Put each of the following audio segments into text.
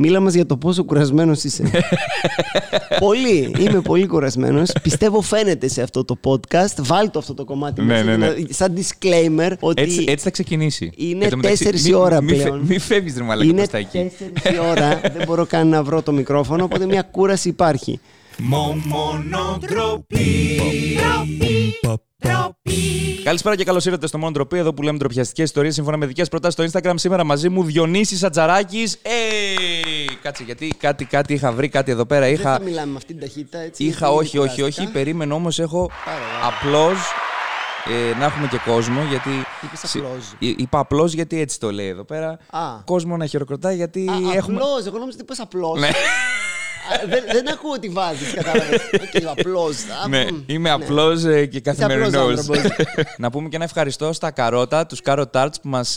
Μίλα μας για το πόσο κουρασμένος είσαι. πολύ. Είμαι πολύ κουρασμένος. Πιστεύω φαίνεται σε αυτό το podcast. Βάλτε αυτό το κομμάτι Ναι, μέσα, ναι, ναι. δηλαδή, σαν disclaimer ότι Έτσι, έτσι θα ξεκινήσει. Είναι Εν τω μεταξύ, τέσσερις μη- η ώρα μη φε- πλέον. Μη φεύγεις, ρε μαλάκα, είναι προς τα εκεί. 4 η ώρα. δεν μπορώ καν να βρω το μικρόφωνο, οπότε μια κούραση υπάρχει. Καλησπέρα και καλώς ήρθατε στο Μόνο Ντροπή, εδώ που λέμε ντροπιαστικές ιστορίες σύμφωνα με δικές προτάσεις στο Instagram. Σήμερα μαζί μου Διονύσης Ατζαράκης. Hey! Κάτσε, γιατί κάτι, κάτι είχα βρει, κάτι εδώ πέρα. Δεν Είχα, θα μιλάμε με αυτή την ταχύτητα, έτσι. είχα γιατί όχι, όχι, κουράστηκα. όχι. Περίμενε όμως, έχω Πάρα ωραία. απλώς. Ε, να έχουμε και κόσμο, γιατί. Είπες Συ- applause. Εί- Είπα applause γιατί έτσι το λέει εδώ πέρα. Α. Κόσμο να χειροκροτάει, γιατί Α, έχουμε. Απλώς, εγώ νόμιζα ότι είπες απλώς. Ναι. Α, δεν, δεν ακούω τι βάζεις, κατάλαβες. OK, applause. Α, Ναι, μ, είμαι ναι. απλός και καθημερινός. απλός άνθρωπος. να πούμε και ένα ευχαριστώ στα καρότα, τους Carrot Tarts που μας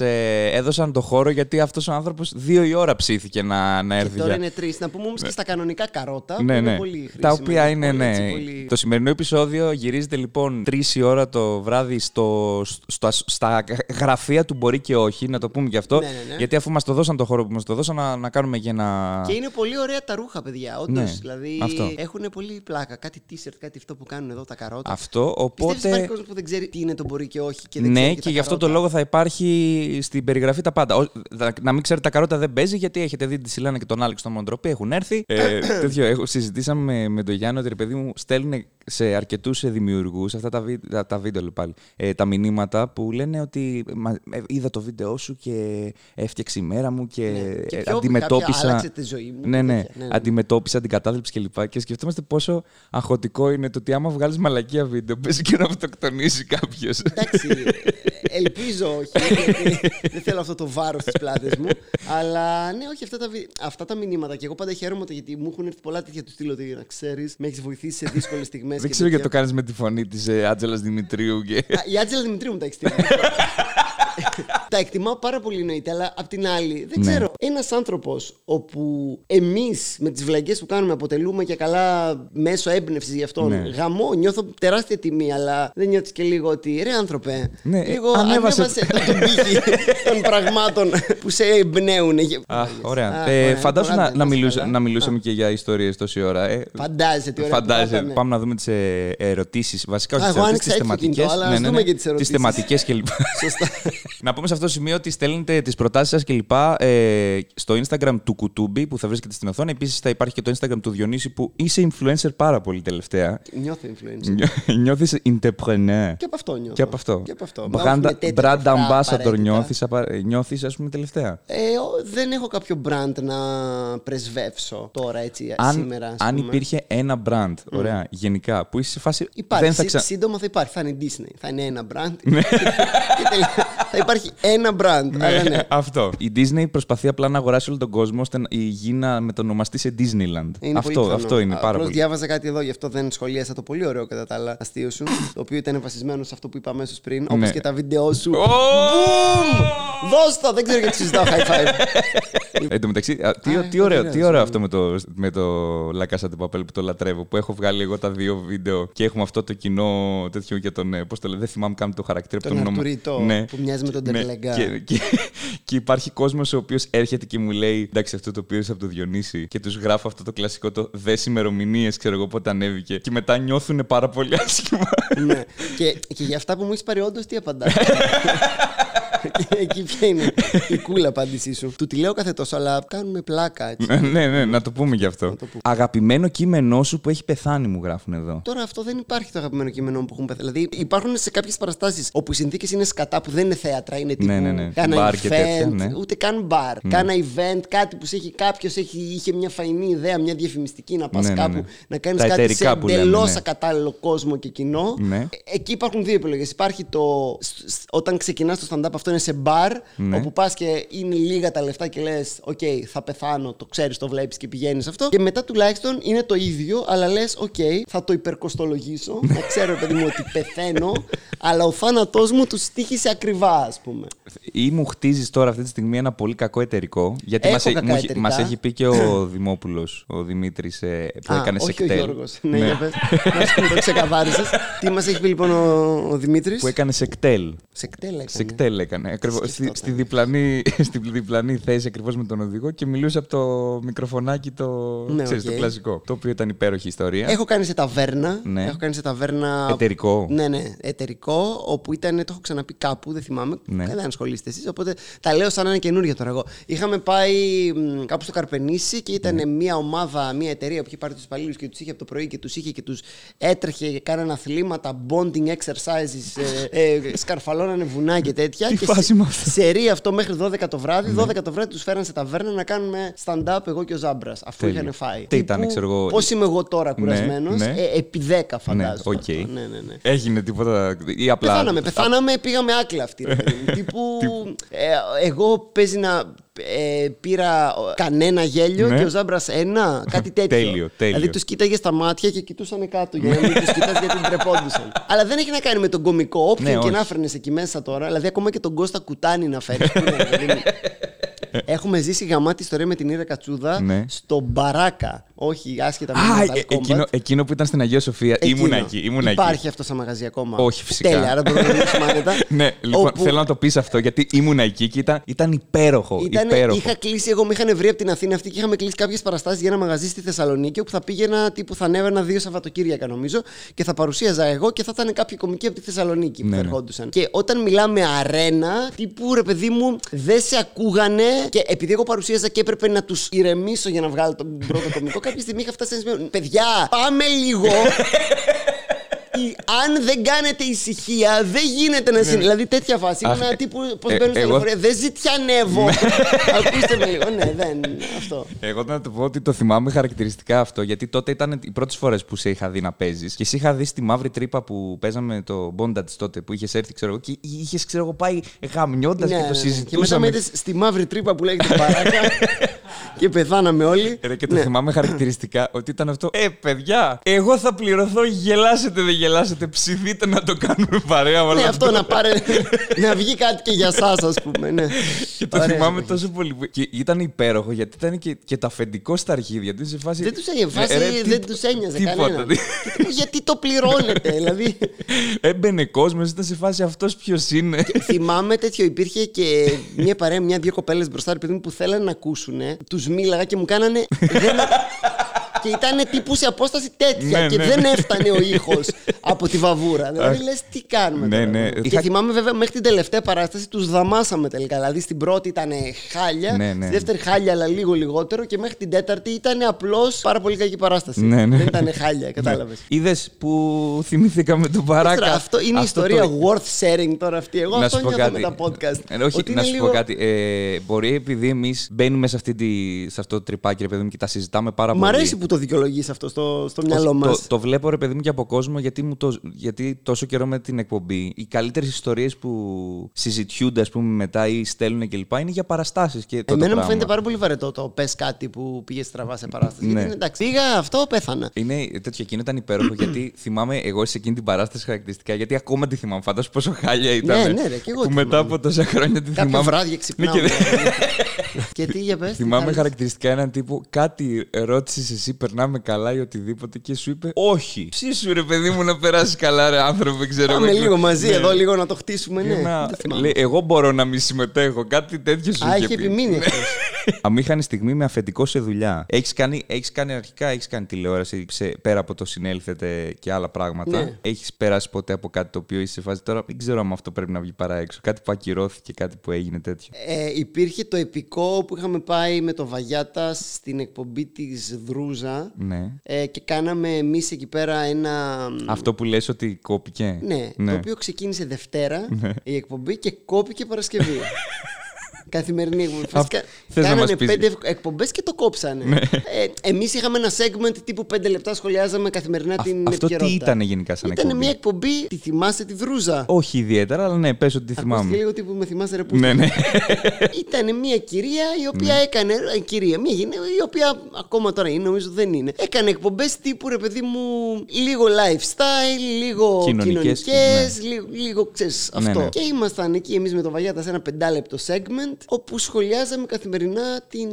έδωσαν το χώρο γιατί αυτός ο άνθρωπος δύο η ώρα ψήθηκε να, να έρθει. Τώρα για- είναι τρεις. Να πούμε όμως και στα κανονικά καρότα, που Ναι, είναι ναι. πολύ χρήσιμα. Τα οποία είναι, πολύ, ναι. έτσι, πολύ- Το σημερινό επεισόδιο γυρίζεται λοιπόν 3 η ώρα το βράδυ στο, στο, στα γραφεία του Μπορεί και Όχι, να το πούμε και αυτό. Ναι, ναι, ναι. Γιατί αφού μας το δώσαν το χώρο που μας το δώσαν, να, να κάνουμε και ένα. Και είναι πολύ ωραία τα ρούχα, παιδιά. Όντως. Ναι, δηλαδή αυτό. έχουν πολύ πλάκα. Κάτι t-shirt, κάτι αυτό που κάνουν εδώ τα καρότα. Αυτό, Πιστεύεις υπάρχει οπότε. κόσμος που δεν ξέρει τι είναι το μπορεί και όχι και δεν ξέρει Ναι, και και τα γι' αυτό το καρότα. λόγο θα υπάρχει στην περιγραφή τα πάντα. Ο- θα- Να μην ξέρετε, τα καρότα δεν παίζει γιατί έχετε δει τη Σιλάνα και τον Άλεξ στον Μοντροπή, έχουν έρθει. Ε, τέτοιο, έχω, συζητήσαμε με, με τον Γιάννη ότι ρε παιδί μου στέλνουν σε αρκετούς δημιουργούς αυτά τα, βι, τα, τα βίντεο λέει πάλι, ε, τα μηνύματα που λένε ότι μα, ε, είδα το βίντεο σου και έφτιαξε η μέρα μου και, Ναι, και ε, πιο αντιμετώπισα. κάποια άλλαξε τη ζωή μου Ναι, και ναι, τέτοια. Ναι, ναι. αντιμετώπισα την κατάθλιψη κλπ. Και σκεφτόμαστε πόσο αγχωτικό είναι το ότι άμα βγάλεις μαλακία βίντεο, παίζει και να αυτοκτονήσει κάποιος. Εντάξει, ελπίζω όχι, γιατί δεν θέλω αυτό το βάρος στι πλάτες μου. Αλλά ναι, όχι, αυτά τα, βι- αυτά τα μηνύματα. Και εγώ πάντα χαίρομαι γιατί μου έχουν έρθει πολλά τέτοια του στείλω ότι να ξέρεις, με έχεις βοηθήσει σε δύσκολες στιγμές. Δεν ξέρω γιατί το κάνεις με τη φωνή της Άτζελα Δημητρίου. Και... Η Άτζελα Δημητρίου μου τα έχεις στείλει. τα εκτιμάω πάρα πολύ εννοείται, αλλά απ' την άλλη δεν Ναι. ξέρω. Ένας άνθρωπος όπου εμείς με τις βλαγέ που κάνουμε αποτελούμε και καλά μέσω έμπνευσης για αυτόν. Ναι. Γαμό, νιώθω τεράστια τιμή, αλλά δεν νιώθεις και λίγο ότι ρε άνθρωπε, Ναι, λίγο ανέβασε- ανέβασε, τον πύχη των πραγμάτων που σε εμπνέουν. Α, ωραία. Α, Ε, ωραία. φαντάζομαι Τώρα, να, άντε, να, να είσαι μιλούσα- καλά. να μιλούσαμε και για ιστορίες τόση ώρα. Ε. Φαντάζεσαι τι ωραία. που θα Φαντάζεσαι. ήταν. Πάμε να δούμε τις ερωτήσεις. Βασικά, όχι Α, τις εγώ ερωτήσεις, άνοιξα τις έτσι το θεματικές. κινητό, αλλά ας δούμε και τις Τις ερωτήσεις. θεματικές κλπ. Σωστά. να πούμε σε αυτό το σημείο ότι στέλνετε τις προτάσεις σας κλπ. Ε, στο Instagram του Κουτούμπι που θα βρίσκεται στην οθόνη. Επίσης θα υπάρχει και το Instagram του Διονύση που είσαι influencer πάρα πολύ τελευταία. Νιώθω influencer. Νιώθεις entrepreneur. Και από αυτό νιώθω. Και από αυτό. Και από αυτό. Brand, Μα έχουμε τέτοια brand αυτά ambassador απαραίτητα. νιώθεις, απα- νιώθεις, ας πούμε, τελευταία; Ε, ο- δεν έχω κάποιο brand να πρεσβεύσω τώρα έτσι αν, σήμερα. ας αν πούμε. υπήρχε ένα brand, ωραία, γενικά, που είσαι σε φάση. Υπάρχει. δεν θα Σύ- ξα... Σύντομα θα υπάρχει. Θα είναι Disney. Θα είναι ένα brand. Ναι. και τελικά θα υπάρχει ένα brand. αλλά ναι. αυτό. Η Disney προσπαθεί απλά να αγοράσει όλο τον κόσμο ώστε να- η γη να μετονομαστεί σε Disneyland. Είναι πολύ αυτό, πιθανό. αυτό είναι πάρα Απλώς πολύ. διάβαζα κάτι εδώ, γι' αυτό δεν σχολίασα το πολύ ωραίο κατά τα άλλα αστείο σου. το οποίο ήταν βασισμένο σε αυτό που είπα αμέσως πριν. Όπως Ναι. και τα βίντεο σου. Ω! Δώσ' το! Δεν ξέρω γιατί συζητάω high five. Εν τω μεταξύ, α, τι, Α, τι, έχω ωραίο, ωραίο, τι ωραίο συγγνώμη. αυτό με το, με το La Casa de Papel που το λατρεύω. Που έχω βγάλει εγώ τα δύο βίντεο και έχουμε αυτό το κοινό τέτοιο για τον. ε, Πώς το λέω, δεν θυμάμαι καν το χαρακτήρα Τον από τον Αρτουρίτο, Ναι. που μοιάζει με τον Ναι, Τερλεγκά. Και, και, και υπάρχει κόσμος ο οποίος έρχεται και μου λέει: Εντάξει, αυτό το πήρε από το Διονύση. Και τους γράφω αυτό το κλασικό το δες ημερομηνίες, ξέρω εγώ πότε ανέβηκε. Και μετά νιώθουν πάρα πολύ άσχημα. ναι. και, και για αυτά που μου έχεις πάρει, όντως τι απαντάς. Και Εκεί ποια είναι η κούλα απάντησή σου. Του τη λέω κάθε τόσο, αλλά κάνουμε πλάκα έτσι. ναι, ναι, να το πούμε γι' αυτό. το πούμε. Αγαπημένο κείμενό σου που έχει πεθάνει, μου γράφουν εδώ. Τώρα αυτό δεν υπάρχει το αγαπημένο κείμενο μου που έχουν πεθάνει. Δηλαδή υπάρχουν σε κάποιες παραστάσεις όπου οι συνθήκες είναι σκατά που δεν είναι θέατρα, είναι τύπου Ναι, ναι, ναι. κάνα Μπαρ event, και τέτοια, ναι. ούτε καν μπαρ. Κάνα event, κάτι που σε έχει κάποιος είχε μια φαεινή ιδέα, μια διαφημιστική να πας Ναι, ναι, κάπου ναι. να κάνεις Τα κάτι σε εταιρικά που λέμε, εντελώς ναι. ακατάλληλο κόσμο και κοινό. Ναι. Ε, Εκεί υπάρχουν δύο επιλογές. Υπάρχει το. σ- σ- Όταν ξεκινάς το stand-up, αυτό είναι σε μπαρ, Ναι. όπου πας και είναι λίγα τα λεφτά και λες: Οκ, θα πεθάνω, το ξέρεις, το βλέπεις και πηγαίνεις αυτό. Και μετά τουλάχιστον είναι το ίδιο, αλλά λες: Οκ, θα το υπερκοστολογήσω. να ξέρω, παιδί μου, ότι πεθαίνω, αλλά ο θάνατός μου του στοίχισε ακριβά, ας πούμε. Ή μου χτίζεις τώρα αυτή τη στιγμή ένα πολύ κακό εταιρικό. Γιατί Έχω μας, έ- κακά μου έχει- εταιρικά. μας έχει πει και ο Δημόπουλος, ο Δημήτρης, που Α, έκανε όχι σε ο ΚΤΕΛ. Γιώργος. Ναι, για πες. Να σου το ξεκαθάρισες. Τι μας έχει πει λοιπόν ο, ο Δημήτρης; Που έκανε σε ΚΤΕΛ. Σε ΚΤΕΛ έκανε. Σε ΚΤΕΛ έκανε. Ακριβώς, στη, Σκεφτόταν. στη, διπλανή, στη διπλανή θέση ακριβώς με τον οδηγό και μιλούσε από το μικροφωνάκι το, Ναι, ξέρεις, το οκ. κλασικό. Το οποίο ήταν υπέροχη ιστορία. Έχω κάνει σε ταβέρνα. Ναι. Έχω κάνει σε ταβέρνα. Εταιρικό. Ναι, ναι, εταιρικό, όπου ήταν, το έχω ξαναπεί κάπου, δεν θυμάμαι. Ναι. Δεν ασχολείστε εσείς. Οπότε τα λέω σαν να είναι καινούργια τώρα εγώ. Είχαμε πάει μ, κάπου στο Καρπενήσι και ήταν Ναι. μια ομάδα, μια εταιρεία που είχε πάρει τους υπαλλήλους και τους είχε από το πρωί και τους είχε και τους έτρεχε και κάνανε αθλήματα, bonding exercises, ε, ε, σκαρφαλώνανε βουνά και τέτοια. Τι και φάση σε- με αυτό; Ναι. Σερί αυτό μέχρι 12 το βράδυ. 12 το βράδυ τους φέραν σε ταβέρνα να κάνουμε stand-up εγώ και ο Ζάμπρας. Αφού Τέλειο. είχαν φάει. Τι ήταν, ξέρω εγώ. Πώς είμαι εγώ τώρα Ναι, κουρασμένος; ναι. Ε, επί 10 ναι, φαντάζομαι. οκ. αυτό. Ναι, ναι, ναι. Έγινε τίποτα. ή απλά. Πεθάναμε, πεθάναμε, πήγαμε άκλαυτοι. ρε παιδί μου. Τύπου, ε, εγώ παίζει να ε, πήρα κανένα γέλιο Ναι. και ο Ζάμπρας ένα, κάτι τέτοιο. Τέλειο, τέλειο. Δηλαδή τους κοίταγες στα μάτια και κοιτούσαν κάτω για να μην τους κοιτάς γιατί ντρεπόντουσαν. Αλλά δεν έχει να κάνει με τον κωμικό. Όποιον Ναι, και όχι. να φέρνεις εκεί μέσα τώρα, δηλαδή ακόμα και τον Κώστα Κουτάνη να φέρεις. δηλαδή, Έχουμε ζήσει γαμάτη ιστορία με την Ήρα Κατσούδα Ναι. στο Μπαράκα. Όχι άσχετα με Α, Mortal ε, Kombat. εκείνο, εκείνο που ήταν στην Αγία Σοφία. Εκείνο. Ήμουν εκεί. Ήμουν εκεί. Υπάρχει αυτό σαν μαγαζί ακόμα. Όχι, φυσικά. Τέλεια, άρα μπορούμε να μιλήσουμε άνετα. Ναι, λοιπόν, Όπου θέλω να το πεις αυτό γιατί ήμουν εκεί και ήταν, ήταν υπέροχο. Ήταν, υπέροχο. είχα κλείσει, εγώ με είχαν βρει από την Αθήνα αυτή και είχαμε κλείσει κάποιες παραστάσεις για ένα μαγαζί στη Θεσσαλονίκη όπου θα πήγαινα τύπου θα ανέβαινα δύο Σαββατοκύριακα νομίζω και θα παρουσίαζα εγώ και θα ήταν κάποιοι κομικοί από τη Θεσσαλονίκη που Ναι, θα ναι. ερχόντουσαν. Και όταν μιλάμε αρένα, τύπου ρε παιδί μου, δεν σε ακούγανε και επειδή εγώ παρουσίαζα και έπρεπε να τους ηρεμήσω για να βγάλω τον πρώτο κομικό, κάποια στιγμή είχα φτάσει σε ένα σημείο. Παιδιά, πάμε λίγο. Η- αν δεν κάνετε ησυχία, δεν γίνεται να συνεχίσει. Δηλαδή τέτοια φάση. Ναι. Αχ, Ήμουν ε, τύπου πώ ε, μπαίνουν στα εγώ- λεωφορεία. Δεν ζητιανεύω. Ακούστε με λίγο. Ναι, δεν. Αυτό. Εγώ να το πω ότι το θυμάμαι χαρακτηριστικά αυτό, γιατί τότε ήταν οι πρώτες φορές που σε είχα δει να παίζεις και σε είχα δει στη μαύρη τρύπα που παίζαμε το Bondage τότε που είχες έρθει, ξέρω εγώ, και είχες, ξέρω εγώ, πάει γαμιώντας Ναι, και ναι, το ναι. Και μετά συζητούσαμε. με είδες στη μαύρη τρύπα που λέγεται παράκα και πεθάναμε όλοι. Ρε, και το Ναι. θυμάμαι χαρακτηριστικά ότι ήταν αυτό. Ε, παιδιά, εγώ θα πληρωθώ, γελάσετε, δεν γελάσετε, ψηθείτε να το κάνουμε παρέα. Ναι, όλα αυτό να πάρε. να βγει κάτι και για εσά, ας πούμε. Ναι. Και το Ωραία, θυμάμαι ναι. τόσο πολύ. που- Και ήταν υπέροχο γιατί ήταν και, και το αφεντικό στα αρχίδια. Γιατί σε φάση. Δεν τους ένοιαζε. Ε, ρε, φάση τι- δεν τους ένοιαζε τίποτα. κανένα. Και του λέω, Γιατί το πληρώνετε, δηλαδή; Έμπαινε κόσμος, ήταν σε φάση αυτός ποιος είναι. Θυμάμαι τέτοιο, υπήρχε και μια παρέα, μια-δύο κοπέλες μπροστά, ρε παιδί μου, που θέλανε να ακούσουν. Τους μίλαγα και μου κάνανε. δεν- και ήταν τύπους σε απόσταση τέτοια Ναι, και ναι, δεν ναι. έφτανε ο ήχος από τη βαβούρα. Δηλαδή Αχ. λες, τι κάνουμε. Ναι, τώρα, ναι. εδώ. Και Είχα- θυμάμαι βέβαια μέχρι την τελευταία παράσταση τους δαμάσαμε τελικά. Δηλαδή στην πρώτη ήταν χάλια, Ναι, ναι. στη δεύτερη χάλια, αλλά λίγο λιγότερο και μέχρι την τέταρτη ήταν απλώς πάρα πολύ κακή παράσταση. Ναι, ναι. Δεν ήταν χάλια, κατάλαβες. Είδες που θυμηθήκαμε τον παράκα. Αυτό είναι η ιστορία worth sharing τώρα αυτή. Εγώ Να αυτό σου πω νιώθω κάτι. με τα podcast. Ε, όχι, Ότι να είναι σου λίγο- πω κάτι. Ε, μπορεί επειδή εμείς μπαίνουμε σε, αυτή τη, σε αυτό το τρυπάκι, ρε παιδί μου, και τα συζητάμε πάρα Μ' πολύ. αρέσει που το δικαιολογείς αυτό στο, στο μυαλό Όχι, μας; Το, το βλέπω ρε παιδί μου και από κόσμο γιατί, μου το, γιατί τόσο καιρό με την εκπομπή οι καλύτερες ιστορίες που συζητιούνται, ας πούμε, μετά ή στέλνουν κλπ. είναι για παραστάσεις. Εμένα μου φαίνεται πάρα πολύ βαρετό το πες κάτι που πήγες στραβά σε παράσταση. Ναι. Γιατί είναι εντάξει, πήγα αυτό, πέθανα. Είναι τέτοιο εκείνο ήταν υπέροχο γιατί θυμάμαι εγώ σε εκείνη την παράσταση χαρακτηριστικά γιατί ακόμα τη θυμάμαι. Φαντάζομαι πόσο χάλια ήταν. Ναι, ναι, ρε, και εγώ που τη μετά θυμάμαι. από τόσα χρόνια τη Κάποια θυμάμαι. βράδια Ναι, ξυπνάω. και- δηλαδή. και τι για πες. Θυμάμαι χαρακτηριστικά έναν τύπο, κάτι ρώτησε εσύ, περνάμε καλά ή οτιδήποτε και σου είπε Όχι. Ψήσου ρε παιδί μου να περάσεις καλά, ρε άνθρωπε, ξέρω Πάμε εγώ. λίγο μαζί Ναι. εδώ, λίγο να το χτίσουμε. Ναι, Και να- Δεν θυμάμαι. λέει, εγώ μπορώ να μη συμμετέχω. Κάτι τέτοιο σου Α, είχε είχε πει. επιμείνει Ναι. αυτός. Αμήχανη στιγμή με αφεντικό σε δουλειά. Έχεις κάνει, έχεις κάνει αρχικά, έχεις κάνει τηλεόραση σε, πέρα από το συνέλθετε και άλλα πράγματα. Ναι. Έχεις περάσει ποτέ από κάτι το οποίο είσαι σε φάση τώρα. Δεν ξέρω αν αυτό πρέπει να βγει παρά έξω. Κάτι που ακυρώθηκε, κάτι που έγινε τέτοιο. Ε, υπήρχε το επικό που είχαμε πάει με το Βαγιάτα στην εκπομπή της Δρούζα Ναι. ε, και κάναμε εμείς εκεί πέρα ένα... Αυτό που λες ότι κόπηκε. Ναι, το οποίο ξεκίνησε Δευτέρα η εκπομπή και κόπηκε Παρασκευή. Καθημερινή εκπομπή. Α, Φυσικά, θες να μας κάνανε πεις. πέντε εκπομπές και το κόψανε. ε, Εμείς είχαμε ένα segment τύπου πέντε λεπτά σχολιάζαμε καθημερινά την Αυτό τι επικαιρότητα. ήταν γενικά σαν Ήταν εκπομπή; μια εκπομπή. Τη θυμάσαι τη δρούζα. Όχι ιδιαίτερα, αλλά ναι, πες ότι τη Ακούστηκε θυμάμαι. λίγο τύπου με θυμάσαι ρε που Ναι, ναι. Ήταν μια κυρία η οποία έκανε. ε, Κυρία, μια γυναίκα η οποία ακόμα τώρα είναι, νομίζω δεν είναι. Έκανε εκπομπές τύπου ρε παιδί μου λίγο lifestyle, λίγο Κοινωνικές, κοινωνικές, λίγο, λίγο ξέρεις Ναι, αυτό. ναι. Και ήμασταν εκεί εμείς με τον Βαγιάτα σε ένα πεντάλεπτο segment όπου σχολιάζαμε καθημερινά την,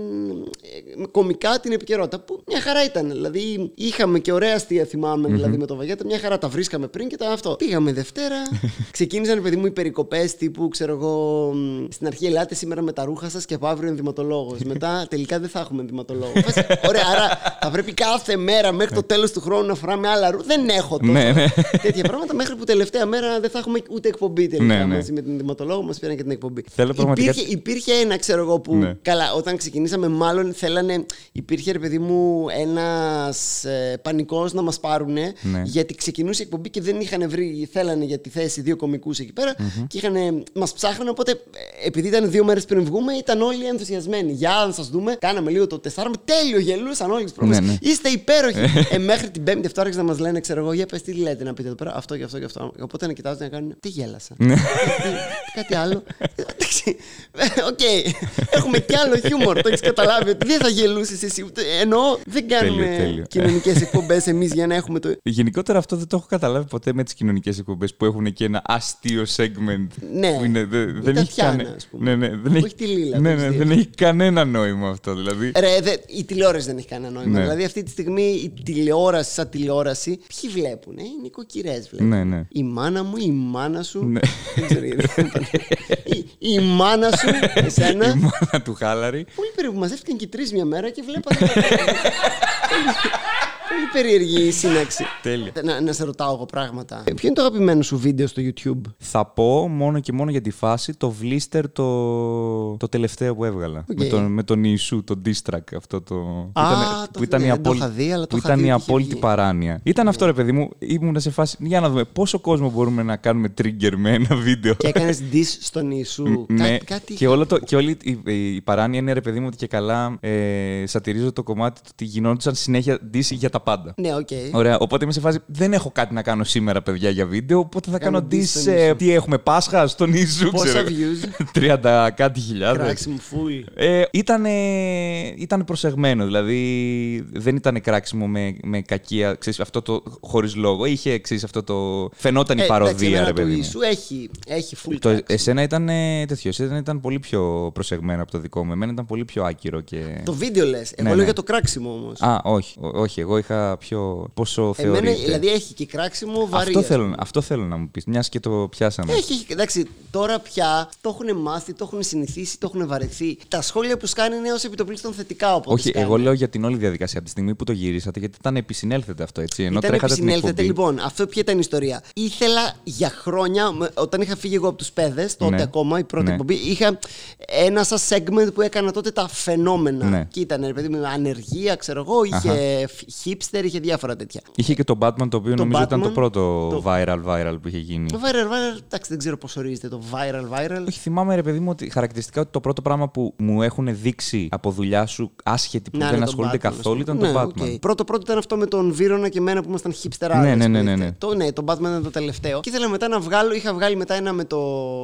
ε, κομικά την επικαιρότητα. Που μια χαρά ήταν. Δηλαδή είχαμε και ωραία αστεία, θυμάμαι, δηλαδή με τον Βαγιάτα. Μια χαρά τα βρίσκαμε πριν και τα αυτό. Πήγαμε Δευτέρα. Ξεκίνησαν, παιδί μου, οι περικοπές τύπου, ξέρω εγώ, μ, στην αρχή ελάτε σήμερα με τα ρούχα σας και από αύριο ενδυματολόγος. Μετά τελικά δεν θα έχουμε ενδυματολόγο. Φάση, Ωραία, άρα θα πρέπει κάθε μέρα μέχρι το τέλος του χρόνου να φοράμε άλλα ρούχα. Δεν έχω τόσο. Ναι, ναι. Τέτοια πράγματα μέχρι που τελευταία μέρα δεν θα έχουμε ούτε εκπομπή τελικά. Ναι, ναι. Μαζί με την ενδυματολόγο μας πήραν και την εκπομπή. Θέλω πραγματικά- Υπήρχε, υπήρχε ένα, ξέρω εγώ, που. Ναι. Καλά, όταν ξεκινήσαμε, μάλλον θέλανε. Υπήρχε, ρε παιδί μου, ένας ε, πανικός να μας πάρουνε. Ναι. Γιατί ξεκινούσε η εκπομπή και δεν είχαν βρει. Θέλανε για τη θέση δύο κομικούς εκεί πέρα. Και είχαν. Μας ψάχνανε. Οπότε, ε, επειδή ήταν δύο μέρες πριν βγούμε, ήταν όλοι ενθουσιασμένοι. Για να σας δούμε, κάναμε λίγο το τεσσάρμα. Τέλειο, γελούσαν όλοι τις προμήθειες. Ναι, ναι. Είστε υπέροχοι. ε, μέχρι την Πέμπτη αυτό άρχισαν να μας λένε, ξέρω εγώ, για πες τι λέτε να πείτε εδώ πέρα. Αυτό και αυτό και αυτό. Οπότε να κοιτάζουν να κάνουν. Τι γέλασα. Ναι. Τι- κάτι άλλο. Εντάξει. Ε, Οκ. Έχουμε κι άλλο χιούμορ. Το έχεις καταλάβει ότι δεν θα γελούσες εσύ. ούτε- Εννοώ δεν Τέλειο, κάνουμε τέλειο. κοινωνικές εκπομπές εμείς για να έχουμε το. Γενικότερα αυτό δεν το έχω καταλάβει ποτέ με τις κοινωνικές εκπομπές που έχουν και ένα αστείο segment. Ναι. Που είναι, δε- Η δεν έχει Τατιάνα, κανε- ας πούμε. Ναι, ναι, δεν Που έχει, έχει τη Λίλα, ναι, το ναι, έχεις δεν δει. έχει κανένα νόημα αυτό. Δηλαδή. Ρε, δε, η τηλεόραση δεν έχει κανένα νόημα. Ναι. Δηλαδή αυτή τη στιγμή η τηλεόραση σαν τηλεόραση, ποιοι βλέπουν, ε; οι νοικοκυρές βλέπουν. Ναι, ναι. Η μάνα μου, η μάνα σου. Ναι. Δεν ξέρω γιατί. η, η μάνα σου, εσένα; Η μάνα του χάλαρη. Πολύ περίεργο. Μαζεύτηκαν και οι τρεις μια μέρα και βλέπατε. Πολύ περίεργη η σύναξη. Τέλεια. Να, να σε ρωτάω εγώ πράγματα. Ε, Ποιο είναι το αγαπημένο σου βίντεο στο YouTube; Θα πω μόνο και μόνο για τη φάση το Vlister το, το τελευταίο που έβγαλα. Οκ. Με, τον, με τον Ιησού, το diss track. Αυτό το. Α, που το- που ήταν, ναι, η, δεν το απόλυ- είχα δει, αλλά το που είχα ήταν δει η ότι είχε απόλυτη βγει. παράνοια. Ήταν αυτό ρε παιδί μου. Ήμουν σε φάση. Για να δούμε πόσο κόσμο μπορούμε να κάνουμε trigger με ένα βίντεο. Και έκανες diss στον Ιησού. Ναι, Κάτι, κάτι... και, όλο το, και όλη η, η, η παράνοια είναι ρε παιδί μου ότι και καλά ε, σατυρίζω το κομμάτι του ότι γινόντουσαν συνέχεια diss για τα πάντα. Ναι, οκ. Ωραία, οπότε είμαι σε φάση δεν έχω κάτι να κάνω σήμερα, παιδιά, για βίντεο. Οπότε θα Κάνω κάνω diss diss. στον ε, Ιησού. τι έχουμε, Πάσχα στον Ιησού, Πόσα ξέρω. views. 30 κάτι χιλιάδες. Κράξιμο full. Ε, ήταν, ήταν προσεγμένο, δηλαδή δεν ήταν κράξιμο με, με κακία, ξέρεις, αυτό το χωρίς λόγο. Είχε, ξέρεις, αυτό το... Φαινόταν η Ε, εντάξει, παροδία, εμένα ρε του παιδί μου. Ιησού έχει, έχει full Το, cracks. εσένα ήταν ε, τέτοιο, εσένα ήταν πολύ πιο προσεγμένο από το δικό μου. Εμένα ήταν πολύ πιο άκυρο και... Το βίντεο λες. Εγώ Ναι, λέω ναι. για το κράξιμο όμως. Α, όχι, ό- όχι, εγώ είχα πιο... Πόσο Εμένα, θεωρείτε. δηλαδή έχει και κράξιμο βαρύ. αυτό, ας πούμε. θέλω, αυτό θέλω να μου πεις, μιας και το πιάσαμε. Έχει, έχει, εντάξει, τώρα πια το έχουν μάθει, το έχουν συνηθίσει, το έχουν βαρεθεί. Τα σχόλια που σκάνε είναι ως επιτοπλίστων θετικά οπότε. όχι, σκάνε. εγώ λέω για την όλη διαδικασία από τη στιγμή που το γυρίσατε, γιατί ήταν επισυνέλθετε αυτό, έτσι. Ενώ Ήταν τρέχατε την επισυνέλθετε, εκπομπή. λοιπόν. Αυτό ποια ήταν η ιστορία. Ήθελα για χρόνια, με- όταν είχα φύγει εγώ από τους παιδε, τότε Ναι. ακόμα, η πρώτη Ναι. εκπομπή, είχα ένα σαν segment που έκανα τότε τα φαινόμενα. Ναι. Και ήταν, ρε παιδί μου, ανεργία, ξέρω εγώ, είχε φ- hipster, είχε διάφορα τέτοια. Είχε και το Batman το οποίο Το νομίζω ήταν Batman, το πρώτο το- viral viral που είχε γίνει. Το viral, viral, εντάξει, δεν ξέρω πώς ορίζεται το viral, viral. Όχι, θυμάμαι ρε παιδί μου ότι χαρακτηριστικά ότι το πρώτο πράγμα που μου έχουν δείξει από δουλειά σου άσχετη που Να, δεν ναι, τον ασχολείται Batman, ας καθόλου ήταν πούμε. το Ναι, Batman. οκ. Πρώτο πρώτο ήταν αυτό με τον Βύρωνα και εμένα που ήμασταν hipster Ναι, ναι, ναι, ναι, ναι. Το, ναι, το Batman ήταν το τελευταίο. Και ήθελα μετά να βγάλω, είχα βγάλει μετά ένα με το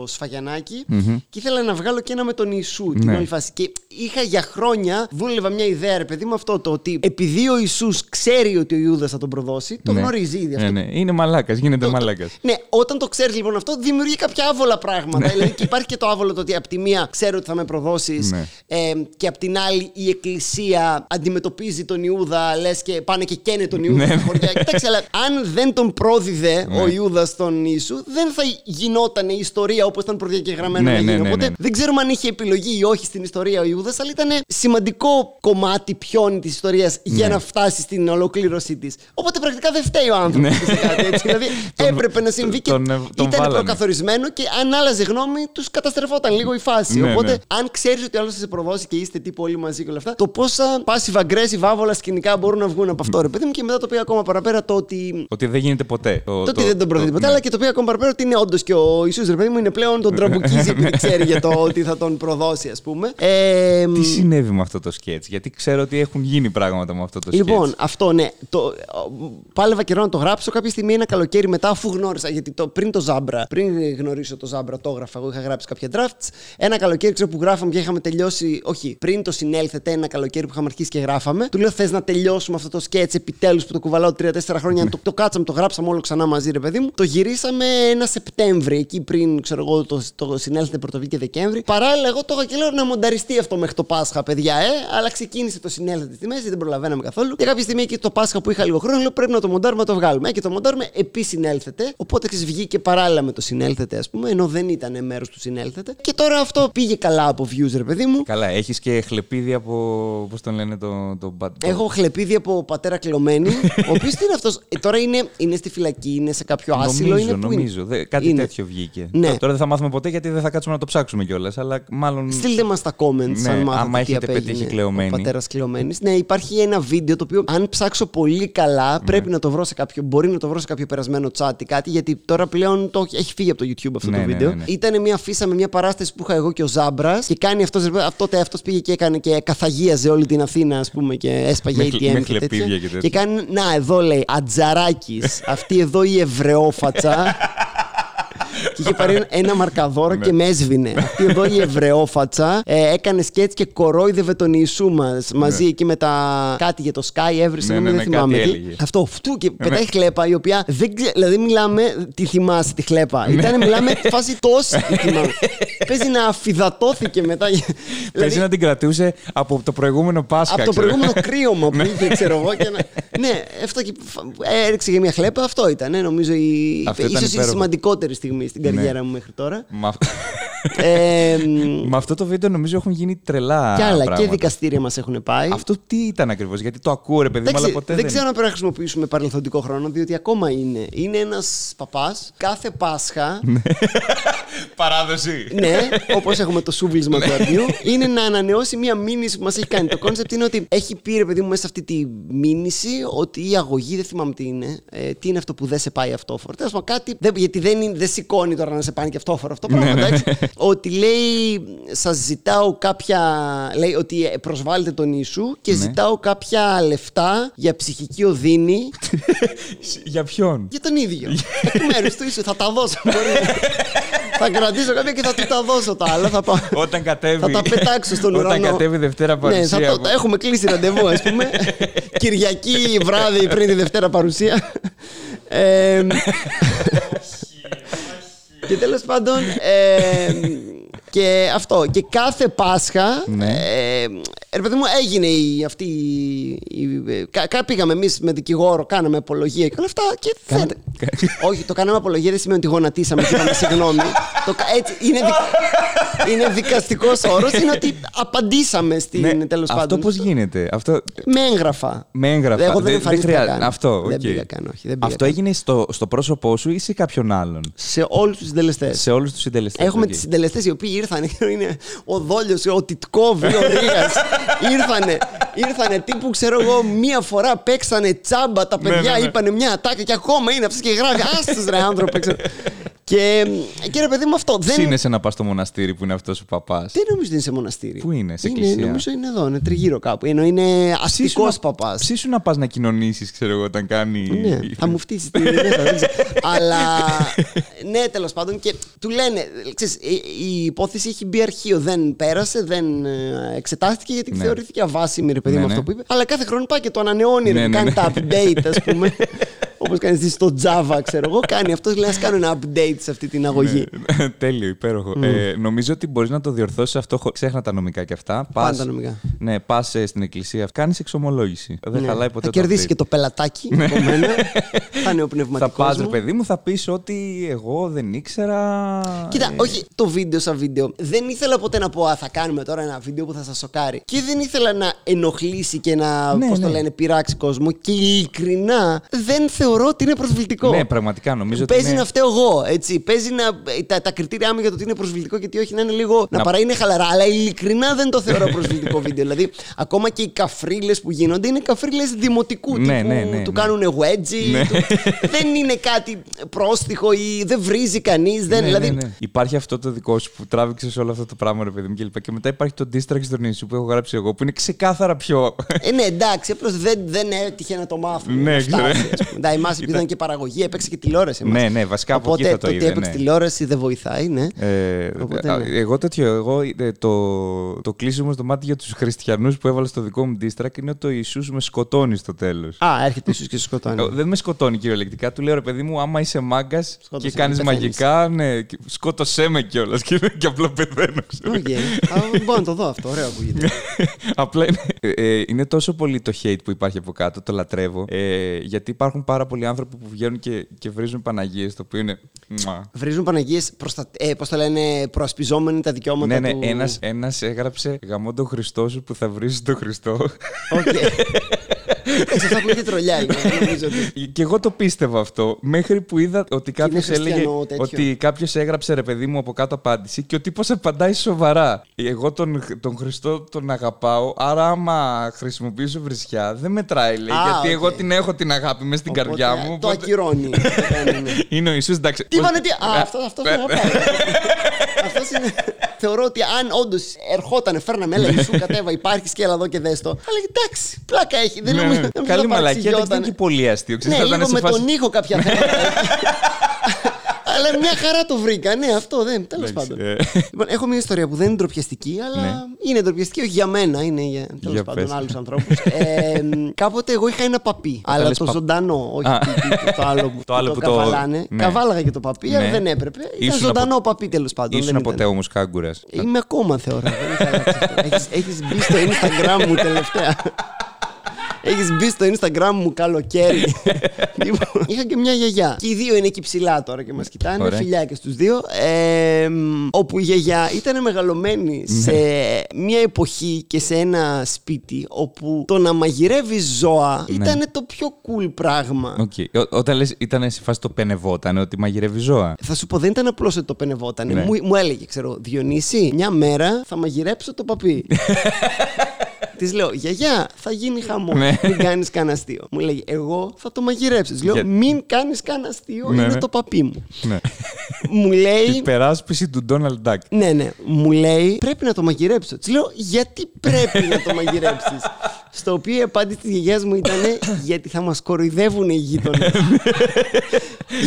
σφαγιανακι και ήθελα να βγάλω και ένα με τον Ιησού την Ναι. όλη φάση. Και είχα για χρόνια, δούλευα μια ιδέα, ρε παιδί μου, αυτό το ότι επειδή ο Ιησούς ξέρει ότι ο Ιούδας θα τον προδώσει, το Ναι. γνωρίζει ήδη αυτό. Ναι, ναι. Είναι μαλάκας, γίνεται μαλάκας. Ναι, όταν το ξέρεις λοιπόν αυτό, δημιουργεί κάποια άβολα πράγματα. δηλαδή και υπάρχει και το άβολο το ότι από τη μία ξέρω ότι θα με προδώσεις Ναι. ε, και από την άλλη η Εκκλησία αντιμετωπίζει τον Ιούδα, λες και πάνε και καίνε τον Ιούδα Ναι, στα ναι. χωριά. Κοιτάξτε, αλλά αν δεν τον πρόδιδε Ναι. ο Ιούδας στον Ιησού, δεν θα γινόταν η ιστορία όπως ήταν προδιαγεγραμμένο Ναι, να ναι, γίνει. ναι, Οπότε ναι. δεν ξέρουμε αν είχε επιλογή ή όχι στην ιστορία ο Ιούδας, αλλά ήταν σημαντικό κομμάτι πιόνι της ιστορίας για Ναι. να φτάσει στην ολοκλήρωσή της. Οπότε πρακτικά δεν φταίει ο άνθρωπος σε κάτι έτσι. Δηλαδή έπρεπε να συμβεί και τον- τον ήταν βάλανε. προκαθορισμένο και αν άλλαζε γνώμη, τους καταστρεφόταν λίγο η φάση. Ναι, Οπότε, ναι. αν ξέρεις ότι άλλος θα σε προδώσει και είστε τύπου όλοι μαζί και όλα αυτά, το πόσα passive aggressive άβολα σκηνικά μπορούν να βγουν από αυτό, ρε παιδί μου, και μετά το πήγα ακόμα παραπέρα το ότι Ότι δεν γίνεται ποτέ. το ότι δεν τον προωθεί τίποτα, ναι. αλλά και το οποίο ακόμα παραπέρα ότι είναι όντως και ο Ιησούς ρε παιδί μου είναι πλέον τον τραμπουκίζει επειδή ξέρει για το ότι θα τον προδώσει, ας πούμε. Ε, Τι συνέβη με αυτό το σκέτς, γιατί ξέρω ότι έχουν γίνει πράγματα με αυτό το σκέτς. Λοιπόν, αυτό ναι. Το, πάλευα καιρό να το γράψω. Κάποια στιγμή ένα καλοκαίρι μετά, αφού γνώρισα. Γιατί το, πριν το Ζάμπρα, πριν γνωρίσω το Ζάμπρα, το έγραφα. Εγώ είχα γράψει κάποια drafts. Ένα καλοκαίρι ξέρω που γράφαμε και είχαμε τελειώσει. Όχι, πριν το συνέλθετε, ένα καλοκαίρι που είχαμε αρχίσει και γράφαμε. Του λέω: Θες να τελειώσουμε αυτό το σκέτ επιτέλους που το κουβαλάω 3-4 χρόνια. το, το κάτσαμε, το γράψαμε όλο ξανά μαζί, ρε παιδί μου. Το γυρίσαμε ένα Σεπτέμβρη, εκεί πριν ξέρω εγώ το, το συνέλθετε Πρωτοβίλη και Δεκέμβρη. Παράλληλα, εγώ το είχα και λέω να μονταριστεί αυτό μέχρι το Πάσχα, παιδιά, ε. Αλλά ξεκίνησε το συνέλθετε στη μέση, δεν προλαβαίναμε καθόλου. Και κάποια στιγμή εκεί το Πάσχα που είχα λίγο χρόνο, λέω πρέπει να το μοντάρουμε, να το βγάλουμε. Ε, και το μοντάρουμε επί συνέλθετε. Οπότε ξέρεις, βγήκε παράλληλα με το συνέλθετε, ας πούμε, ενώ δεν ήταν μέρος του συνέλθετε. Και τώρα αυτό πήγε καλά από views, ρε παιδί μου. Καλά, έχεις και χλεπίδι από, πώς τον λένε, το... το, το... Έχω χλεπίδι από πατέρα κλωμένη, ο οποίος τι είναι αυτός; τώρα είναι, είναι στη φυλακή, είναι σε κάποιο άσυλο. Νομίζω, είναι, πού είναι; νομίζω. Δε- κάτι Είναι. τέτοιο βγήκε. Ναι. Τώρα δεν θα μάθουμε ποτέ γιατί δεν θα κάτσουμε να το ψάξουμε κιόλας. Αλλά μάλλον. Στείλτε μας τα comments Ναι, αν μάθατε άμα τι έχετε απέγινε πετύχει κλεωμένη. Ο πατέρας κλεωμένη. Ναι, υπάρχει ένα βίντεο το οποίο, αν ψάξω πολύ καλά, πρέπει να το βρω σε κάποιο. Μπορεί να το βρω σε κάποιο περασμένο chat ή κάτι, γιατί τώρα πλέον το, έχει φύγει από το YouTube αυτό Ναι, το ναι, βίντεο. ναι, ναι. Ήταν μια φύσα με μια παράσταση που είχα εγώ και ο Ζάμπρας και κάνει αυτός. Τότε αυτός πήγε και έκανε και καθαγίαζε όλη την Αθήνα, ας πούμε, και έσπαγε Με ATM χλε- με και τέτοια. χλεπίδια και τέτοια. Και κάνει, να, εδώ λέει, Ατζαράκης, αυτή εδώ η Εβραιόφατσα. και είχε πάρει ένα μαρκαδόρο Ναι. και με έσβηνε. Αυτή εδώ η Εβραιόφατσα ε, έκανε σκέτ και κορόιδευε τον Ιησού μας μαζί εκεί με τα. κάτι για το Sky, έβρισε, Ναι, ναι, δεν ναι, θυμάμαι. κάτι τι. έλεγε. Αυτό, φτού και Ναι. πετάει χλέπα η οποία. Δεν, ξε- δηλαδή μιλάμε. Τι θυμάσαι τη Ναι. χλέπα. Ήταν μιλάμε φάση τόση τη θυμάμαι. Παίζει να αφυδατώθηκε μετά. Παίζει δηλαδή, να την κρατούσε από το προηγούμενο Πάσχα. από το ξέρω. προηγούμενο κρύωμα που είχε, ξέρω εγώ. Και να... ναι, αυτό και φ- έριξε για μια χλέπα. Αυτό ήταν. ε, νομίζω η... Αυτό ήταν ίσως η υπέροχο. σημαντικότερη στιγμή στην Ναι. Καριέρα μου μέχρι τώρα. Με αυ- ε, μ, Με αυτό το βίντεο νομίζω έχουν γίνει τρελά. και άλλα και πράγματα. δικαστήρια μας έχουν πάει. Αυτό τι ήταν ακριβώς, γιατί το ακούω ρε παιδί μου, αλλά Εντάξει, ποτέ δεν δεν. ξέρω αν πρέπει να χρησιμοποιήσουμε παρελθοντικό χρόνο, διότι ακόμα είναι. Είναι ένας παπάς κάθε Πάσχα. Παράδοση. ναι, όπως έχουμε το σούβλισμα του αρνιού, είναι να ανανεώσει μία μήνυση που μας έχει κάνει. Το concept είναι ότι έχει πει ρε παιδί μου μέσα σε αυτή τη μήνυση ότι η αγωγή, δεν θυμάμαι τι είναι, ε, τι είναι αυτό που δεν σε πάει αυτόφορο. Τέλο πάντων, κάτι. Δεν, γιατί δεν, είναι, δεν σηκώνει τώρα να σε πάει και αυτόφορο αυτό το πράγμα. εντάξει. ότι λέει, σας ζητάω κάποια. Λέει ότι ε, προσβάλλετε τον Ιησού και Ναι. ζητάω κάποια λεφτά για ψυχική οδύνη Για ποιον; για τον ίδιο. Εκ μέρους του Ιησού. Θα τα δώσω. μπορεί. θα κρατήσω κάποια και θα του τα δώσω τα άλλα. Θα πάω. Όταν κατέβει. Θα τα πετάξω στον Όταν ουρανό. κατέβει Δευτέρα Ναι, παρουσία. θα το, τα έχουμε κλείσει ραντεβού, ας πούμε. Κυριακή βράδυ πριν τη Δευτέρα παρουσία. Ε, και τέλος πάντων. ε, και αυτό. Και κάθε Πάσχα. Ναι. Ε, ρε παιδί μου, έγινε η, αυτή. Η, η- κα, κα- πήγαμε εμείς με δικηγόρο, κάναμε απολογία και όλα αυτά. Και δεν- Κάνατε- Όχι, το κάναμε απολογία δεν σημαίνει ότι γονατίσαμε και είπαμε συγγνώμη. το, κα- έτσι, είναι, δικ, είναι δικαστικός όρος. Είναι ότι απαντήσαμε στην Ναι, τέλος Αυτό πάντων. πώς γίνεται; Αυτό. Με έγγραφα. Με έγγραφα. Εγώ δεν δεν εμφανίστηκα χρειάζεται. καν. Αυτό. Δεν οκ. πήγα καν, όχι, δεν πήγα Αυτό καν. έγινε στο, στο πρόσωπό σου ή σε κάποιον άλλον; Σε όλους τους συντελεστές. Σε όλους τους συντελεστές. Έχουμε τις συντελεστές οι οποίοι ήρθαν. Είναι ο Δόλιος, ο Τιτκόβ, ο Ρίγα. ήρθανε, ήρθανε τύπου, ξέρω εγώ, μία φορά παίξανε τσάμπα τα Ναι, παιδιά, ναι, ναι. είπανε μια ατάκα και ακόμα είναι αυτό και γράφει. Άστος ρε άνθρωπε. ξέρω. και, και ρε παιδί μου αυτό. Δεν, Ψήνεσαι να πας στο μοναστήρι που είναι αυτός ο παπάς. δεν νομίζω ότι είναι σε μοναστήρι. Πού είναι, σε είναι, εκκλησία; Νομίζω είναι εδώ, είναι τριγύρω κάπου. Ενώ είναι αστικός παπάς. Ψήσου να πας να κοινωνήσεις, ξέρω εγώ, όταν κάνει. Ναι, θα μου φτύσεις τη μέσα, δεν ξέρω. Αλλά ναι, τέλος πάντων. Και του λένε, ξέρεις, η, η υπόθεση έχει μπει αρχείο. Δεν πέρασε, δεν ε, εξετάστηκε γιατί Ναι. θεωρήθηκε αβάσιμη, ρε παιδί Ναι, μου, ναι. αυτό που είπε. Αλλά κάθε χρόνο πάει και το ανανεώνει, Ναι, ρε, ναι, κάνει ναι. τα update, ας πούμε. Όπως κάνεις εσύ στο Java, ξέρω εγώ, κάνει αυτό. Λέει, ας κάνω ένα update σε αυτή την αγωγή. Ναι, Τέλειο, υπέροχο. Ε, νομίζω ότι μπορείς να το διορθώσεις αυτό. χω- Ξέχνα τα νομικά και αυτά. Πας- Πάντα νομικά. Ναι, πας στην εκκλησία, κάνεις εξομολόγηση. Δεν Ναι. χαλάει ποτέ θα το κερδίσει update. και το πελατάκι από μένα. θα είναι ο Θα πνευματικό. πας, ρε παιδί μου, θα πεις ότι εγώ δεν ήξερα. Κοίτα, ε, όχι το βίντεο σαν βίντεο. Δεν ήθελα ποτέ να πω Α, θα κάνουμε τώρα ένα βίντεο που θα σας σοκάρει. Και δεν ήθελα να ενοχλήσει και να, Ναι, πώς το ναι. λένε, πειράξει κόσμο. Και ειλικρινά δεν θεωρώ ότι είναι προσβλητικό. Ναι, πραγματικά νομίζω ότι. Παίζει είναι- να φταίω εγώ, έτσι. Παίζει να. Τα, τα κριτήριά μου για το ότι είναι προσβλητικό και τι όχι να είναι λίγο. να, Να- παρά είναι χαλαρά. Αλλά ειλικρινά δεν το θεωρώ προσβλητικό βίντεο. Δηλαδή, ακόμα και οι καφρίλες που γίνονται είναι καφρίλες δημοτικού Ναι, τύπου. ναι, ναι, του ναι. κάνουν wedgie. Ναι. του- δεν είναι κάτι πρόστιχο ή δεν βρίζει κανείς. Δεν, Ναι, δηλαδή, ναι, ναι. Υπάρχει αυτό το δικό σου που τράβηξες όλο αυτό το πράγμα, ρε παιδί μου κλπ. Και μετά υπάρχει το distract στο νησί που έχω γράψει εγώ, που είναι ξεκάθαρα πιο. Ε, ναι, εντάξει, απλώς δεν, δεν έτυχε να το μάθουμε. Ναι, να ξέρω. Φτάσει, ας πούμε. Εντάξει, εμάς επειδή ήταν και παραγωγή, έπαιξε και τηλεόραση. εμάς. Ναι, ναι, βασικά από Οπότε εκεί θα το το ότι είδε, έπαιξε ναι. τηλεόραση δεν βοηθάει, ναι. Ε, Οπότε, α, ναι. Εγώ τέτοιο, εγώ ε, το, το κλείσιμο στο μάτι για τους χριστιανούς που έβαλα στο δικό μου distract είναι ότι ο Ιησούς με σκοτώνει στο τέλος. Α, έρχεται ίσω και σου σκοτώνει. Ε, Δεν με σκοτώνει κυριολεκτικά. Του λέω ρε παιδί μου, άμα είσαι μάγκας και Σκότωσε κάνεις με, πεθαίνεις. μαγικά, ναι, και σκότωσέ με κιόλας. Και, και απλά πεθαίνω. ξέρω. Οκ. Α, Μπορώ να το δω αυτό, ωραίο ακούγεται. Απλά είναι, ε, ε, είναι τόσο πολύ το hate που υπάρχει από κάτω, το λατρεύω. Ε, γιατί υπάρχουν πάρα πολλοί άνθρωποι που βγαίνουν και, και βρίζουν Παναγίες, το οποίο είναι. μουα. Βρίζουν Παναγίες, προστα... ε, πώς το λένε, προασπιζόμενοι τα δικαιώματα Ναι, ναι, του. ένας, ένας έγραψε γαμώ τον Χριστό σου που θα βρεις τον Χριστό. Οκ. Εντάξει, αυτό ακούγεται τρολιά, είναι, δεν νομίζω ότι. και εγώ το πίστευα αυτό μέχρι που είδα ότι κάποιος έλεγε χριστιανό τέτοιο. ότι κάποιος έγραψε ρε παιδί μου από κάτω απάντηση και ο τύπος απαντάει σοβαρά. Εγώ τον, τον Χριστό τον αγαπάω, άρα άμα χρησιμοποιήσω βρισιά δεν μετράει λέει. Α, γιατί οκ. εγώ την έχω την αγάπη μέσα στην Οπότε, καρδιά μου. Το οπότε- ακυρώνει. Το κάνει, ναι. Είναι ο Ιησούς, εντάξει. Τι Πώς- είπανε, τι. Α, αυτό αυτό Ε, αγαπάω. Αυτός είναι. Θεωρώ ότι αν όντως ερχόταν, φέρναμε, έλεγε σου κατέβα, υπάρχει και έλα εδώ και δες το. Θα λέγε εντάξει, πλάκα έχει. Δεν Ναι, νομίζω ναι. νομίζω Καλή θα μαλακία, δεν παρεξηγιόταν. ήταν και πολύ αστείο. Ξέρεις, Ναι, θα ήταν λίγο σε με φάση- τον ήχο κάποια θέματα. Αλλά μια χαρά το βρήκα. Ναι, αυτό δεν. Τέλος Εντάξει, πάντων. ε. Λοιπόν, έχω μια ιστορία που δεν είναι ντροπιαστική, αλλά Ναι. είναι ντροπιαστική, όχι για μένα, είναι για τέλος Για πάντων πες. άλλους ανθρώπους. ε, μ, κάποτε εγώ είχα ένα παπί. αλλά λες το πα- ζωντανό, όχι Α. τι- τι- το άλλο που Το άλλο το που το- καβαλάνε. ναι. Καβάλαγα και το παπί, αλλά Ναι. δεν έπρεπε. Ήταν Ήσουν ζωντανό από- παπί τέλος πάντων. Ήσουν δεν ποτέ ήταν. όμως κάγκουρας. Είμαι ακόμα θεωρώ. δεν έχει αλλάξει αυτό. Έχεις- Έχεις μπει στο Instagram μου τελευταία. Έχεις μπει στο Instagram μου καλοκαίρι. λοιπόν, είχα και μια γιαγιά. Και οι δύο είναι εκεί ψηλά τώρα και μας κοιτάνε. Ωραία. Φιλιά και στους δύο. Ε, μ, όπου η γιαγιά ήταν μεγαλωμένη Ναι. σε μια εποχή και σε ένα σπίτι όπου το να μαγειρεύεις ζώα Ναι. ήταν το πιο cool πράγμα. Οκ. Ό- Όταν λες ήταν σε φάση το παινευόταν, ότι μαγειρεύει ζώα. Θα σου πω, δεν ήταν απλώς ότι το πενευόταν. Ναι. Μου, μου έλεγε, ξέρω, Διονύση, μια μέρα θα μαγειρέψω το παπί. Της λέω, Γιαγιά, θα γίνει χαμό. Ναι. Μην κάνεις κανένα αστείο. Μου λέει, Εγώ θα το μαγειρέψω. Της Λέω, Για- Μην κάνεις κανένα αστείο, Ναι, είναι ναι. το παπί μου. Ναι. μου λέει. Υπεράσπιση του Ντόναλντ Ντάκ. Ναι, ναι. Μου λέει πρέπει να το μαγειρέψω. Της λέω γιατί πρέπει να το μαγειρέψεις. Στο οποίο η απάντηση της γιαγιάς μου ήταν γιατί θα μας κοροϊδεύουν οι γείτονες.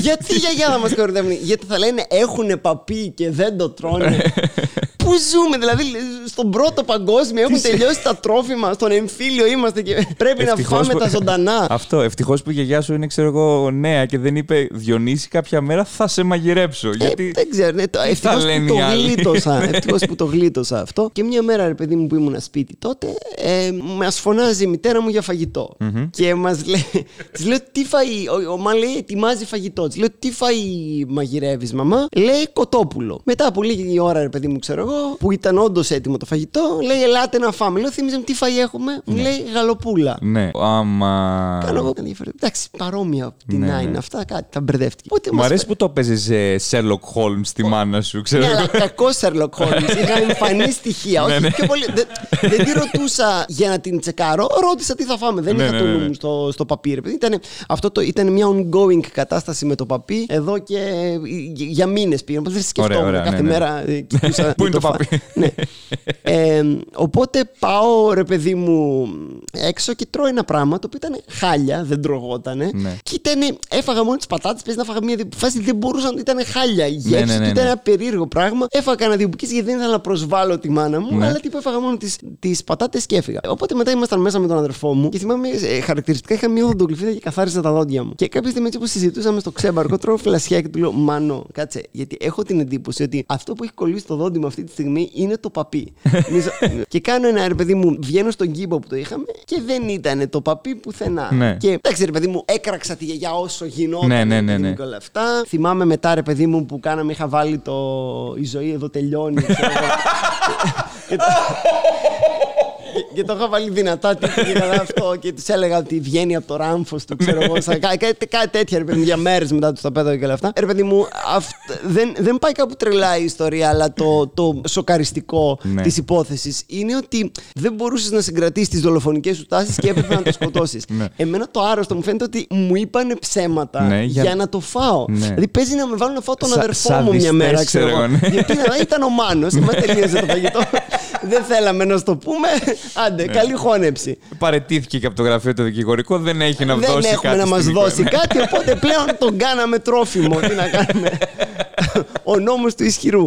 γιατί η γιαγιά θα μας κοροϊδεύουν, Γιατί θα λένε έχουν παπί και δεν το τρώνε. Πού ζούμε, δηλαδή στον πρώτο παγκόσμιο έχουν τελειώσει τα τρόφιμα, στον εμφύλιο είμαστε και πρέπει να Ευτυχώς φάμε που- τα ζωντανά. Αυτό. Ευτυχώς που η γιαγιά σου είναι, ξέρω εγώ, νέα και δεν είπε Διονύση κάποια μέρα θα σε μαγειρέψω. Ε, γιατί. δεν ξέρω. Ναι, το, τι ευτυχώς θα που λένε το οι άλλοι; γλίτωσα. Ευτυχώς που το γλίτωσα αυτό. Και μια μέρα, ρε παιδί μου, που ήμουν σπίτι τότε, ε, μας φωνάζει η μητέρα μου για φαγητο Και μας λέει, της λέω τι φαΐ. Ο, ο Μα λέει ετοιμάζει φαγητό. Της λέω τι φαΐ μαγειρεύεις, μαμά; Λέει κοτόπουλο. Μετά από λίγη ώρα, ρε παιδί μου, ξέρω εγώ, που ήταν όντως έτοιμο το φαγητό, λέει ελάτε να φάμε. Λέω θύμιζε μου τι φαΐ έχουμε. Μου λέει γαλοπούλα. Ναι. Άμα. Κάνω εγώ ενδιαφέρον. Εντάξει, παρόμοια από την Ναι, να είναι ναι. αυτά, κάτι θα μπερδεύτηκε. Οπότε Μου μας αρέσει που το παίζεις Sherlock Holmes στη μάνα σου, ξέρω Ναι, εγώ. αλλά κακό Sherlock Holmes. Είχα εμφανή στοιχεία. Ναι, Όχι, ναι. πιο πολύ. Δεν, δεν τη ρωτούσα για να την τσεκάρω. Ρώτησα τι θα φάμε. Δεν Ναι, είχα ναι, το ναι, νου ναι. μου στο, στο παπί. ρε παιδί. Ήταν, αυτό το, ήταν μια ongoing κατάσταση με το παπί εδώ και για μήνες πήγα. Δεν σκεφτόμουν ωραία, κάθε ναι, ναι. μέρα. ε, κοιτούσα Πού είναι να το φά- παπί; ναι. Ε, οπότε πάω ρε παιδί μου έξω και τρώω ένα πράγμα το οποίο ήταν χάλια, δεν τρογότανε. Ναι. Και ήταν, έφαγα μόνο τι πατάτες, παίζει να φάγα μια δι- φάση, δεν μπορούσαν, ήταν χάλια η γεύση ναι, του, ναι, ήταν ναι. ένα περίεργο πράγμα. Έφαγα κανένα δύο μπουκές γιατί δεν ήθελα να προσβάλλω τη μάνα μου, Ναι. αλλά τύπου έφαγα μόνο τι τις πατάτες και έφυγα. Οπότε μετά ήμασταν μέσα με τον αδερφό μου και θυμάμαι ε, χαρακτηριστικά είχα μια οδοντογλυφίδα και καθάρισα τα δόντια μου. Και κάποια στιγμή έτσι που συζητούσαμε στο ξέμπαρκο, τρώω φλασιά και του λέω Μάνο, κάτσε, γιατί έχω την εντύπωση ότι αυτό που έχει κολλήσει το δόντι μου αυτή τη στιγμή είναι το παπί. Μισό- και κάνω ένα ρε παιδί μου, βγαίνω στον κήπο που το είχαμε και δεν ήταν το παπί πουθενά. Ναι. Και εντάξει ρε παιδί μου, έκραξα τη γιαγιά όσο γινόταν. Ναι, ναι, ναι, παιδί μου, ναι. και όλα αυτά. Θυμάμαι μετά ρε παιδί μου που κάναμε, είχα βάλει το Η ζωή εδώ τελειώνει. ξέρω εγώ. και, το... και- και το είχα βάλει δυνατά τύπου και καλά αυτό και του έλεγα ότι βγαίνει από το ράμφο του, ξέρω εγώ. σαν κά- κάτι, κάτι τέτοια, ρε παιδί μου, για μέρες μετά τους τα πέδαγα και όλα αυτά. Ρε παιδί μου, αυτ- δεν, δεν πάει κάπου τρελά η ιστορία, αλλά το, το σοκαριστικό Ναι. της υπόθεσης είναι ότι δεν μπορούσες να συγκρατήσεις τις δολοφονικές σου τάσεις και έπρεπε να το σκοτώσεις. Ναι. Εμένα το άρρωστο μου φαίνεται ότι μου είπανε ψέματα Ναι, για... για- να το φάω. Ναι. Δηλαδή παίζει να με βάλουν να φάω τον Σα- αδερφό μου σαδιστές, μια μέρα, ξέρω ξέρω εγώ. εγώ, ναι. Γιατί να- ήταν ο Μάνος και μα τελείωσε το φαγητό. δεν θέλαμε να σου το πούμε. Άντε, Ναι. καλή χώνεψη. Παρετήθηκε και από το γραφείο το δικηγορικό, δεν έχει να δεν δώσει έχουμε κάτι. να μας στην δώσει εικόνα. κάτι, οπότε πλέον τον κάναμε τρόφιμο. Τι να κάνουμε. ο νόμος του ισχυρού.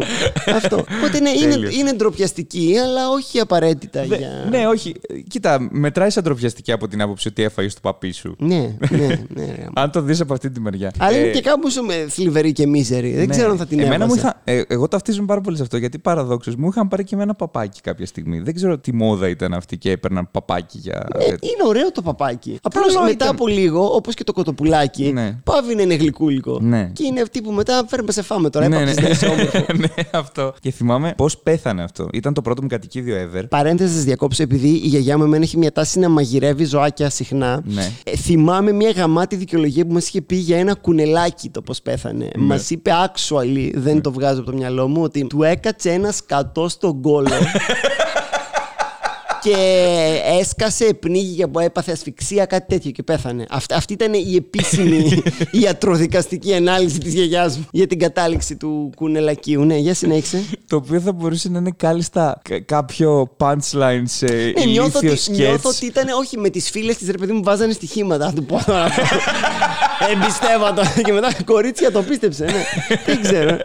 Αυτό. Οπότε ναι, είναι, Τέλειος. είναι ντροπιαστική, αλλά όχι απαραίτητα Δε- για. Ναι, όχι. Κοίτα, μετράει σαν τροπιαστική από την άποψη ότι έφαγε το παπί σου. ναι, ναι, ναι. ρε. Αν το δεις από αυτή τη μεριά. Αλλά είναι Ε, και κάπου σου με θλιβερή και μίζερη. Δεν ναι. ξέρω αν θα την Εμένα μου έβαζα. είχα, ε, εγώ ταυτίζομαι πάρα πολύ σε αυτό γιατί παραδόξως μου είχαν πάρει και με ένα παπάκι κάποια στιγμή. Δεν ξέρω τι μόδα ήταν αυτή και έπαιρναν παπάκι για. Ε, είναι ωραίο το παπάκι. Απλώς Καλό μετά ήταν. από λίγο, όπως και το κοτοπουλάκι, Ναι. πάβει να είναι γλυκούλικο. Ναι. Και είναι αυτή που μετά φέρνουμε σε φάμε τώρα. ναι, έπαψες ναι. να είσαι όμορφος. ναι, αυτό. Και θυμάμαι πώς πέθανε αυτό. Ήταν το πρώτο μου κατοικίδιο ever. Παρένθεση, σα διακόψω, επειδή η γιαγιά μου εμένα έχει μια τάση να μαγειρεύει ζωάκια συχνά. Ναι. Ε, θυμάμαι μια γαμάτη δικαιολογία που μας είχε πει για ένα κουνελάκι το πώς πέθανε. Ναι. Μας είπε actually, δεν το βγάζω από το μυαλό μου, ότι του έκατσε ένα σκατό στον κόλο. και έσκασε, πνίγηκε που έπαθε ασφυξία, κάτι τέτοιο και πέθανε. Αυτή, αυτή ήταν η επίσημη ιατροδικαστική ανάλυση της γιαγιάς μου για την κατάληξη του κουνελακίου. Ναι, για συνέχισε. Το οποίο θα μπορούσε να είναι κάλλιστα κα- κάποιο punchline σε Ναι, νιώθω ηλίθιο ότι, νιώθω σκέτς. ότι ήταν όχι με τις φίλες της ρε παιδί μου βάζανε στοιχήματα. Να του πω. Εμπιστεύω το. Και μετά κορίτσια το πίστεψε. Ναι. Δεν ξέρω.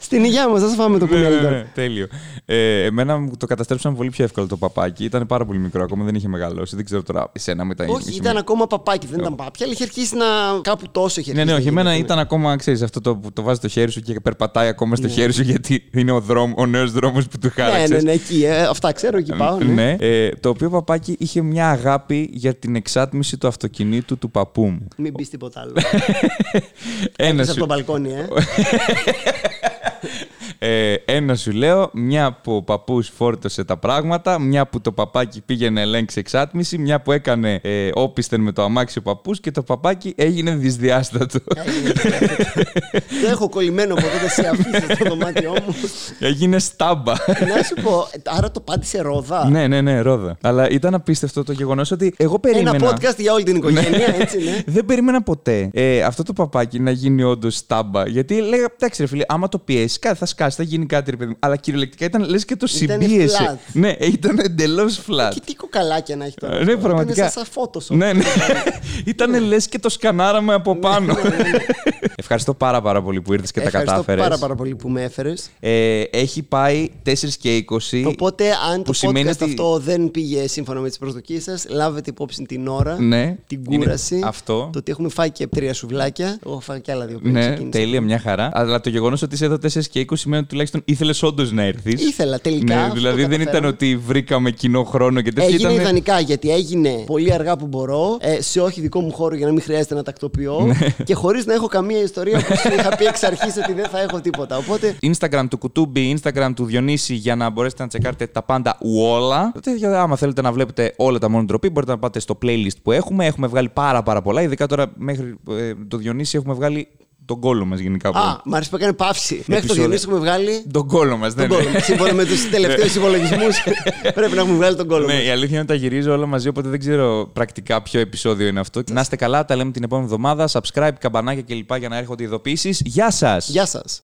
Στην υγεία μας, θα σας φάμε το Ναι, ναι, κουνέλι ναι, τώρα. τέλειο. Ε, εμένα μου το καταστρέψαν πολύ πιο εύκολο το παπάκι. Ήταν πάρα πολύ μικρό, ακόμα δεν είχε μεγαλώσει. Δεν ξέρω τώρα εσένα μετά. Όχι, ήταν ακόμα παπάκι, δεν ήταν πάπια, αλλά είχε αρχίσει να. κάπου τόσο είχε Ναι, αρχίσει. ναι, όχι. να Εμένα γίνεται. ήταν ακόμα, ξέρεις, αυτό το που το βάζεις στο χέρι σου και περπατάει ακόμα στο Ναι. χέρι σου γιατί είναι ο, δρόμ, ο νέος δρόμος που του Ναι, χάραξε. ναι, ναι, εκεί. ε, αυτά ξέρω, εκεί πάω. Ναι. Ναι, ε, το οποίο παπάκι είχε μια αγάπη για την εξάτμιση του αυτοκινήτου του παππού μου. Μην πεις τίποτα άλλο. Ένας Είσαι από σου, το μπαλκόνι, ε. ε, ένα σου λέω, μια που ο παππούς φόρτωσε τα πράγματα, μια που το παπάκι πήγε να ελέγξει εξάτμιση, μια που έκανε ε, όπισθεν με το αμάξι ο παππούς και το παπάκι έγινε δυσδιάστατο. Το έχω κολλημένο από τότε σε αφήσει στο δωμάτιό μου. έγινε στάμπα. Να σου πω, άρα το πάτησε ρόδα; ναι, ναι, ναι, ρόδα. Αλλά ήταν απίστευτο το γεγονός ότι εγώ περίμενα. Ένα podcast για όλη την οικογένεια, έτσι, ναι. Δεν περίμενα ποτέ ε, αυτό το παπάκι να γίνει όντως στάμπα. Γιατί λέγα, εντάξει, ρε φίλε, άμα το πιέσεις, κάτι θα σκάσει, θα γίνει κάτι, ρε παιδί μου. Αλλά κυριολεκτικά ήταν λες και το Ήτανε συμπίεσε. flat. Ναι, ήταν εντελώς flat. Και τι κοκαλάκια να έχει τώρα. Ναι, αυτό. πραγματικά. Είναι σαν Photoshop. Ναι, ναι. ήταν λες και το σκανάραμε από Ναι, πάνω. Ευχαριστώ πάρα πάρα πολύ που ήρθες και τα Ευχαριστώ κατάφερες. πάρα πάρα πολύ που με έφερες. Ε, έχει πάει 4 και 20. Οπότε, αν το που σημαίνει podcast ότι- αυτό δεν πήγε σύμφωνα με τις προσδοκίες σας, λάβετε υπόψη την ώρα, Ναι, την είναι κούραση. αυτό. Το ότι έχουμε φάει και τρία σουβλάκια. Εγώ έχω φάει και άλλα δύο πριν Ναι, ξεκίνησα. τέλεια, μια χαρά. Αλλά το γεγονός ότι είσαι εδώ 4 και 20 σημαίνει ότι τουλάχιστον ήθελες όντως να έρθεις. Ήθελα τελικά. Ναι, αυτό δηλαδή το δεν ήταν καταφέραμε. ότι βρήκαμε κοινό χρόνο και τέτοια. Έγινε ήταν... ιδανικά γιατί έγινε πολύ αργά που μπορώ, ε, σε όχι δικό μου χώρο για να μην χρειάζεται να τακτοποιώ Ναι. και χωρίς να έχω καμία ιστορία που σου είχα πει εξ αρχής ότι δεν θα έχω τίποτα. Οπότε Instagram του Κουτούμπι, Instagram του Διονύση για να μπορέσετε να τσεκάρετε τα πάντα όλα. Τέτοια, άμα θέλετε να βλέπετε όλα τα μόνο ντροπή, μπορείτε να πάτε στο playlist που έχουμε. Έχουμε βγάλει πάρα πάρα πολλά. Ειδικά τώρα μέχρι ε, το Διονύση έχουμε βγάλει τον κόλλο μας γενικά. Α, μ' αρέσει που έκανε παύση. Μέχρι το Επεισόδιο. Διονύση έχουμε βγάλει. Τον κόλλο μας, Τον δεν κόλλο. Σύμφωνα με τους τελευταίους υπολογισμούς, πρέπει να έχουμε βγάλει τον κόλλο. Ναι, μας. η αλήθεια είναι ότι τα γυρίζω όλα μαζί, οπότε δεν ξέρω πρακτικά ποιο επεισόδιο είναι αυτό. Να είστε καλά, τα λέμε την επόμενη εβδομάδα. Subscribe, καμπανάκια κλπ. για να έρχονται ειδοποιήσεις. Γεια σας! Γεια σας.